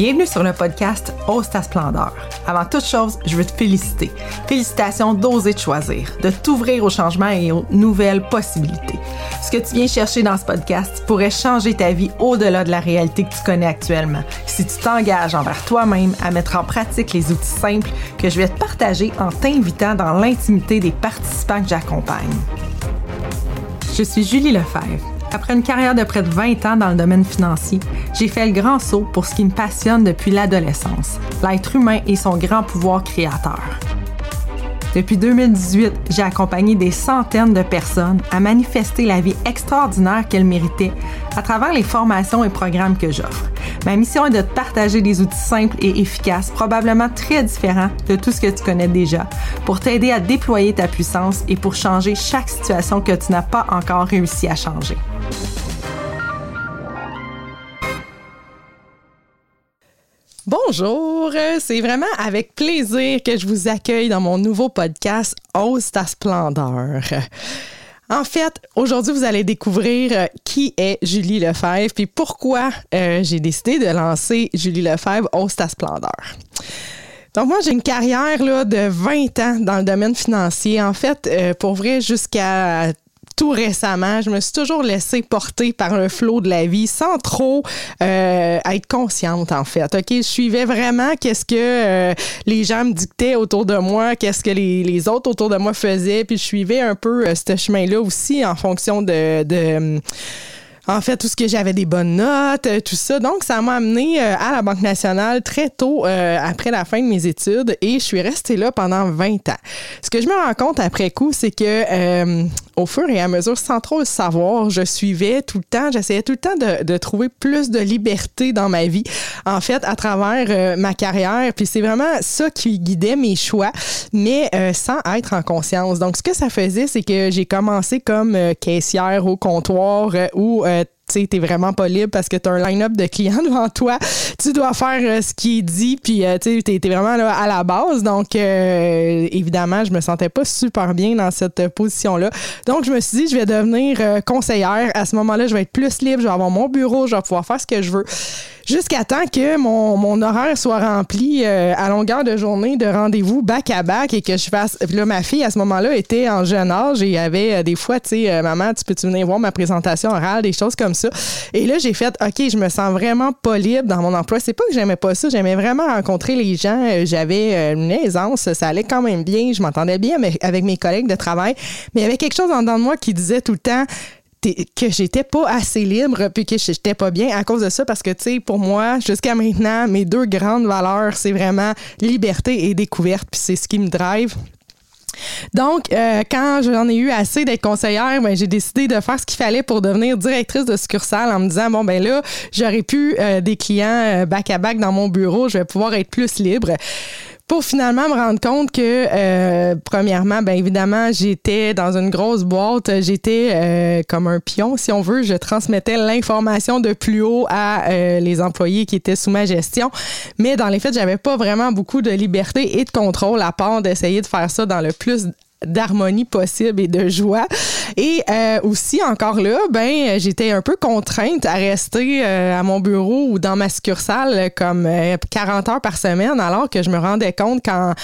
Bienvenue sur le podcast Ose ta splendeur. Avant toute chose, je veux te féliciter. Félicitations d'oser te choisir, de t'ouvrir au changement et aux nouvelles possibilités. Ce que tu viens chercher dans ce podcast pourrait changer ta vie au-delà de la réalité que tu connais actuellement. Si tu t'engages envers toi-même à mettre en pratique les outils simples que je vais te partager en t'invitant dans l'intimité des participants que j'accompagne. Je suis Julie Lefebvre après une carrière de près de 20 ans dans le domaine financier, j'ai fait le grand saut pour ce qui me passionne depuis l'adolescence, l'être humain et son grand pouvoir créateur. Depuis 2018, j'ai accompagné des centaines de personnes à manifester la vie extraordinaire qu'elles méritaient à travers les formations et programmes que j'offre. Ma mission est de te partager des outils simples et efficaces, probablement très différents de tout ce que tu connais déjà, pour t'aider à déployer ta puissance et pour changer chaque situation que tu n'as pas encore réussi à changer. Bonjour, c'est vraiment avec plaisir que je vous accueille dans mon nouveau podcast Ose ta splendeur. En fait, aujourd'hui, vous allez découvrir euh, qui est Julie Lefebvre puis pourquoi euh, j'ai décidé de lancer Julie Lefebvre Ose ta splendeur. Donc moi, j'ai une carrière de 20 ans dans le domaine financier. En fait, euh, pour vrai, jusqu'à tout récemment, je me suis toujours laissée porter par le flot de la vie sans trop euh, être consciente en fait. Ok, je suivais vraiment qu'est-ce que euh, les gens me dictaient autour de moi, qu'est-ce que les, les, autres autour de moi faisaient, puis je suivais un peu euh, ce chemin-là aussi en fonction de, de en fait, tout ce que j'avais des bonnes notes, tout ça. Donc, ça m'a amené à la Banque nationale très tôt après la fin de mes études et je suis restée là pendant 20 ans. Ce que je me rends compte après coup, c'est que au fur et à mesure, sans trop le savoir, je suivais tout le temps, j'essayais tout le temps de, trouver plus de liberté dans ma vie, en fait, à travers ma carrière. Puis c'est vraiment ça qui guidait mes choix, mais sans être en conscience. Donc, ce que ça faisait, c'est que j'ai commencé comme caissière au comptoir ou tu t'es vraiment pas libre parce que tu as un line-up de clients devant toi. Tu dois faire euh, ce qui est dit, puis euh, tu es, vraiment là, à la base. Donc, euh, évidemment, je me sentais pas super bien dans cette position-là. Donc, je me suis dit, je vais devenir conseillère. À ce moment-là, je vais être plus libre, je vais avoir mon bureau, je vais pouvoir faire ce que je veux jusqu'à temps que mon, mon, horaire soit rempli euh, à longueur de journée de rendez-vous back à back et que je fasse. Là, ma fille, à ce moment-là, était en jeune âge et avait euh, des fois, tu sais, euh, maman, tu peux-tu venir voir ma présentation orale, des choses comme ça. Et là, j'ai fait, OK, je me sens vraiment pas libre dans mon emploi. C'est pas que j'aimais pas ça, j'aimais vraiment rencontrer les gens. J'avais une aisance, ça allait quand même bien, je m'entendais bien avec mes collègues de travail, mais il y avait quelque chose en dedans de moi qui disait tout le temps, que j'étais pas assez libre puis que j'étais pas bien à cause de ça parce que tu sais pour moi jusqu'à maintenant mes deux grandes valeurs c'est vraiment liberté et découverte puis c'est ce qui me drive. Donc, euh, quand j'en ai eu assez d'être conseillère, ben, j'ai décidé de faire ce qu'il fallait pour devenir directrice de succursale en me disant, bon, ben là, j'aurais pu euh, des clients back à back dans mon bureau, je vais pouvoir être plus libre pour finalement me rendre compte que, euh, premièrement, ben évidemment, j'étais dans une grosse boîte, j'étais euh, comme un pion, si on veut, je transmettais l'information de plus haut à euh, les employés qui étaient sous ma gestion, mais dans les faits, j'avais pas vraiment beaucoup de liberté et de contrôle à part d'essayer de faire ça dans le plus d'harmonie possible et de joie. Et euh, aussi, encore là, ben, j'étais un peu contrainte à rester euh, à mon bureau ou dans ma succursale comme 40 euh, heures par semaine, alors que je me rendais compte qu'en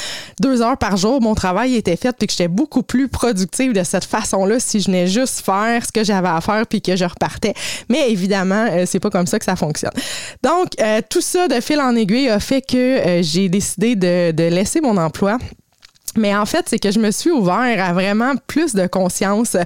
deux heures par jour, mon travail était fait puis que j'étais beaucoup plus productive de cette façon-là si je venais juste faire ce que j'avais à faire puis que je repartais. Mais évidemment, c'est pas comme ça que ça fonctionne. Donc, tout ça de fil en aiguille a fait que j'ai décidé de, de laisser mon emploi mais en fait, c'est que je me suis ouvert à vraiment plus de conscience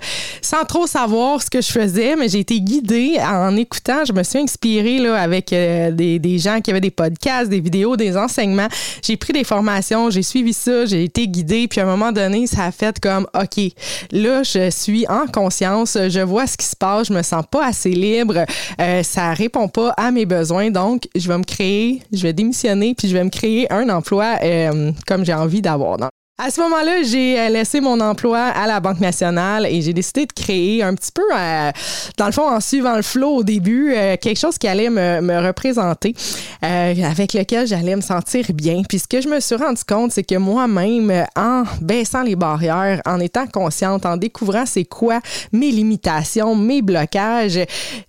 sans trop savoir ce que je faisais, mais j'ai été guidée en écoutant. Je me suis inspirée là, avec euh, des, des, gens qui avaient des podcasts, des vidéos, des enseignements. J'ai pris des formations, j'ai suivi ça, j'ai été guidée. Puis à un moment donné, ça a fait comme, OK, là, je suis en conscience, je vois ce qui se passe, je me sens pas assez libre, euh, ça répond pas à mes besoins. Donc, je vais me créer, je vais démissionner, puis je vais me créer un emploi euh, comme j'ai envie d'avoir. À ce moment-là, j'ai euh, laissé mon emploi à la Banque nationale et j'ai décidé de créer un petit peu, euh, dans le fond, en suivant le flow au début, euh, quelque chose qui allait me, me représenter, avec lequel j'allais me sentir bien. Puis ce que je me suis rendu compte, c'est que moi-même, en baissant les barrières, en étant consciente, en découvrant c'est quoi mes limitations, mes blocages,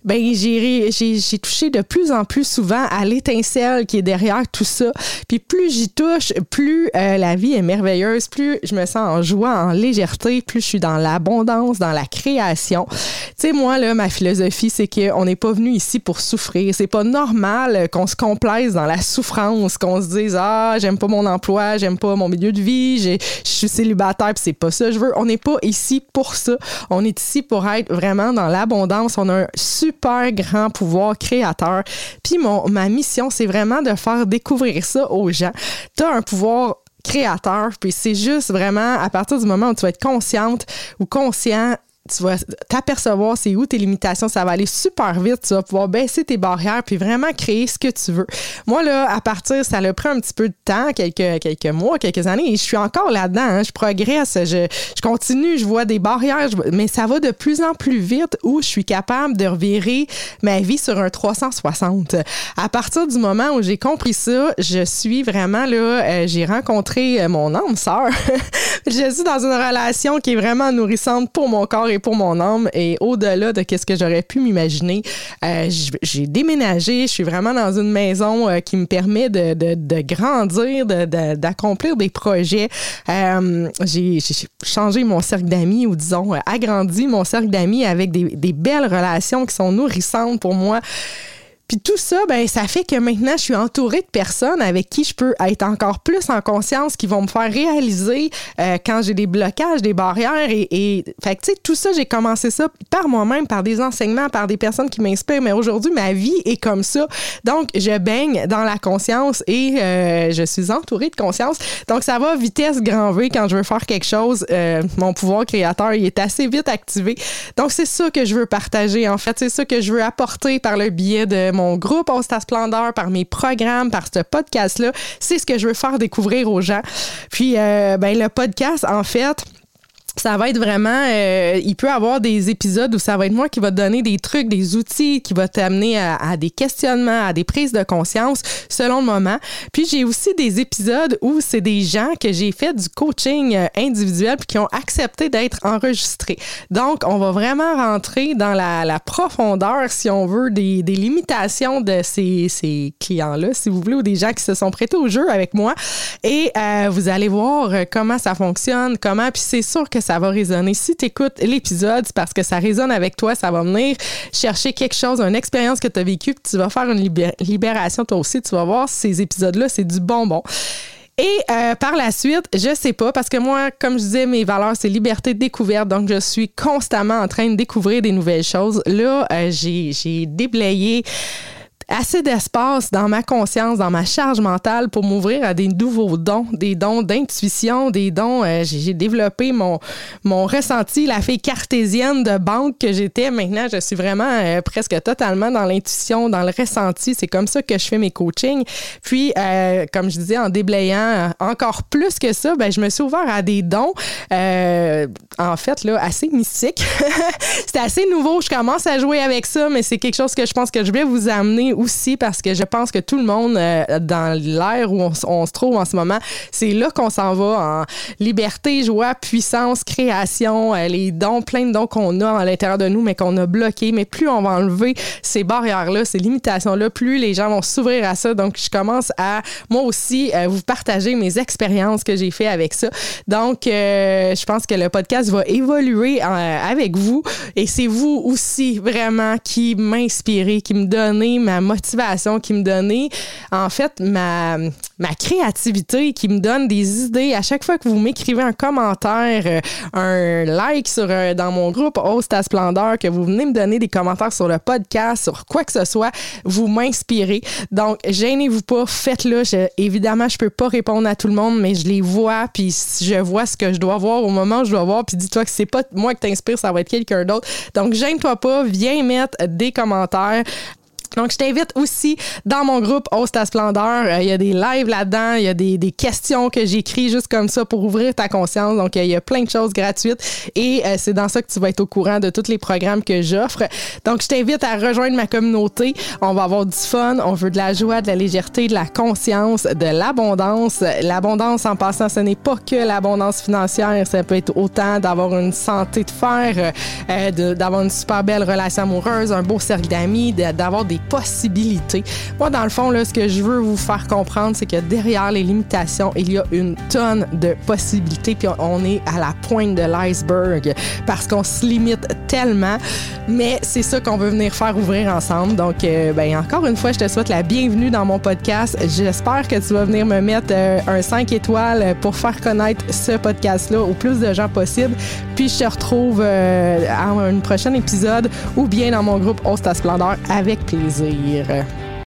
ben j'ai, j'ai, j'ai touché de plus en plus souvent à l'étincelle qui est derrière tout ça. Puis plus j'y touche, plus la vie est merveilleuse plus je me sens en joie, en légèreté, plus je suis dans l'abondance, dans la création. Tu sais, moi, là, ma philosophie, c'est qu'on n'est pas venu ici pour souffrir. C'est pas normal qu'on se complaise dans la souffrance, qu'on se dise Ah, j'aime pas mon emploi, j'aime pas mon milieu de vie, je suis célibataire, puis c'est pas ça je veux. On n'est pas ici pour ça. On est ici pour être vraiment dans l'abondance. On a un super grand pouvoir créateur. Puis mon, ma mission, c'est vraiment de faire découvrir ça aux gens. Tu as un pouvoir créateur. Puis c'est juste vraiment à partir du moment où tu vas être consciente ou conscient tu vas t'apercevoir c'est où tes limitations, ça va aller super vite, tu vas pouvoir baisser tes barrières puis vraiment créer ce que tu veux. Moi là, à partir, ça a pris un petit peu de temps, quelques quelques mois, quelques années et je suis encore là-dedans, hein. je progresse, je, je, continue, je vois des barrières, mais ça va de plus en plus vite où je suis capable de revirer ma vie sur un 360. À partir du moment où j'ai compris ça, je suis vraiment là, euh, j'ai rencontré euh, mon âme sœur. je suis dans une relation qui est vraiment nourrissante pour mon corps et pour mon âme. Et au-delà de ce que j'aurais pu m'imaginer, euh, j'ai déménagé. Je suis vraiment dans une maison euh, qui me permet de, de, de grandir, d'accomplir des projets. Euh, j'ai changé mon cercle d'amis ou disons agrandi mon cercle d'amis avec des, des belles relations qui sont nourrissantes pour moi. Puis tout ça, ben, ça fait que maintenant, je suis entourée de personnes avec qui je peux être encore plus en conscience, qui vont me faire réaliser euh, quand j'ai des blocages, des barrières. Et, et fait tu sais, tout ça, j'ai commencé ça par moi-même, par des enseignements, par des personnes qui m'inspirent. Mais aujourd'hui, ma vie est comme ça. Donc, je baigne dans la conscience et euh, je suis entourée de conscience. Donc, ça va vitesse grand V quand je veux faire quelque chose. Euh, mon pouvoir créateur, il est assez vite activé. Donc, c'est ça que je veux partager. En fait, c'est ça que je veux apporter par le biais de mon mon groupe Osta Splendeur, par mes programmes, par ce podcast-là. C'est ce que je veux faire découvrir aux gens. Puis, euh, ben, le podcast, en fait, ça va être vraiment, euh, il peut avoir des épisodes où ça va être moi qui va te donner des trucs, des outils, qui va t'amener à, des questionnements, à des prises de conscience selon le moment. Puis j'ai aussi des épisodes où c'est des gens que j'ai fait du coaching euh, individuel puis qui ont accepté d'être enregistrés. Donc, on va vraiment rentrer dans la, profondeur, si on veut, des, limitations de ces, ces clients-là, si vous voulez, ou des gens qui se sont prêtés au jeu avec moi. Et euh, vous allez voir comment ça fonctionne, comment, puis c'est sûr que ça va résonner. Si tu écoutes l'épisode, c'est parce que ça résonne avec toi, ça va venir chercher quelque chose, une expérience que tu as vécue, puis tu vas faire une libération toi aussi. Tu vas voir, ces épisodes-là, c'est du bonbon. Et euh, par la suite, je sais pas, parce que moi, comme je disais, mes valeurs, c'est liberté de découverte. Donc, je suis constamment en train de découvrir des nouvelles choses. Là, euh, j'ai déblayé assez d'espace dans ma conscience, dans ma charge mentale pour m'ouvrir à des nouveaux dons, des dons d'intuition, des dons. Euh, j'ai développé mon, mon ressenti, la fille cartésienne de banque que j'étais. Maintenant, je suis vraiment euh, presque totalement dans l'intuition, dans le ressenti. C'est comme ça que je fais mes coachings. Puis, euh, comme je disais, en déblayant encore plus que ça, ben, je me suis ouvert à des dons, en fait, là, assez mystiques. C'était assez nouveau. Je commence à jouer avec ça, mais c'est quelque chose que je pense que je vais vous amener aussi parce que je pense que tout le monde, euh, dans l'ère où on, se trouve en ce moment, c'est là qu'on s'en va en liberté, joie, puissance, création, euh, les dons, plein de dons qu'on a à l'intérieur de nous, mais qu'on a bloqués. Mais plus on va enlever ces barrières-là, ces limitations-là, plus les gens vont s'ouvrir à ça. Donc, je commence à, moi aussi, euh, vous partager mes expériences que j'ai fait avec ça. Donc, je pense que le podcast va évoluer avec vous et c'est vous aussi vraiment qui m'inspirez, qui me donnez ma motivation, qui me donnait en fait ma, ma créativité, qui me donne des idées. À chaque fois que vous m'écrivez un commentaire, euh, un like sur, euh, dans mon groupe Host à Splendeur, que vous venez me donner des commentaires sur le podcast, sur quoi que ce soit, vous m'inspirez. Donc, gênez-vous pas, faites-le. évidemment, je peux pas répondre à tout le monde, mais je les vois, puis je vois ce que je dois voir au moment où je dois voir, puis dis-toi que c'est pas moi qui t'inspire, ça va être quelqu'un d'autre. Donc, gêne-toi pas, viens mettre des commentaires Donc, je t'invite aussi dans mon groupe Host à Splendeur. Euh, il y a des lives là-dedans, il y a des, des questions que j'écris juste comme ça pour ouvrir ta conscience. Donc, euh, il y a plein de choses gratuites et euh, c'est dans ça que tu vas être au courant de tous les programmes que j'offre. Donc, je t'invite à rejoindre ma communauté. On va avoir du fun, on veut de la joie, de la légèreté, de la conscience, de l'abondance. L'abondance, en passant, ce n'est pas que l'abondance financière. Ça peut être autant d'avoir une santé de fer, d'avoir une super belle relation amoureuse, un beau cercle d'amis, d'avoir des possibilités. Moi, dans le fond, là, ce que je veux vous faire comprendre, c'est que derrière les limitations, il y a une tonne de possibilités, puis on est à la pointe de l'iceberg parce qu'on se limite tellement. Mais c'est ça qu'on veut venir faire ouvrir ensemble. Donc, euh, ben, encore une fois, je te souhaite la bienvenue dans mon podcast. J'espère que tu vas venir me mettre euh, un 5 étoiles pour faire connaître ce podcast-là au plus de gens possible. Puis, je te retrouve euh, à un prochain épisode ou bien dans mon groupe Host à Splendeur avec plaisir. из-за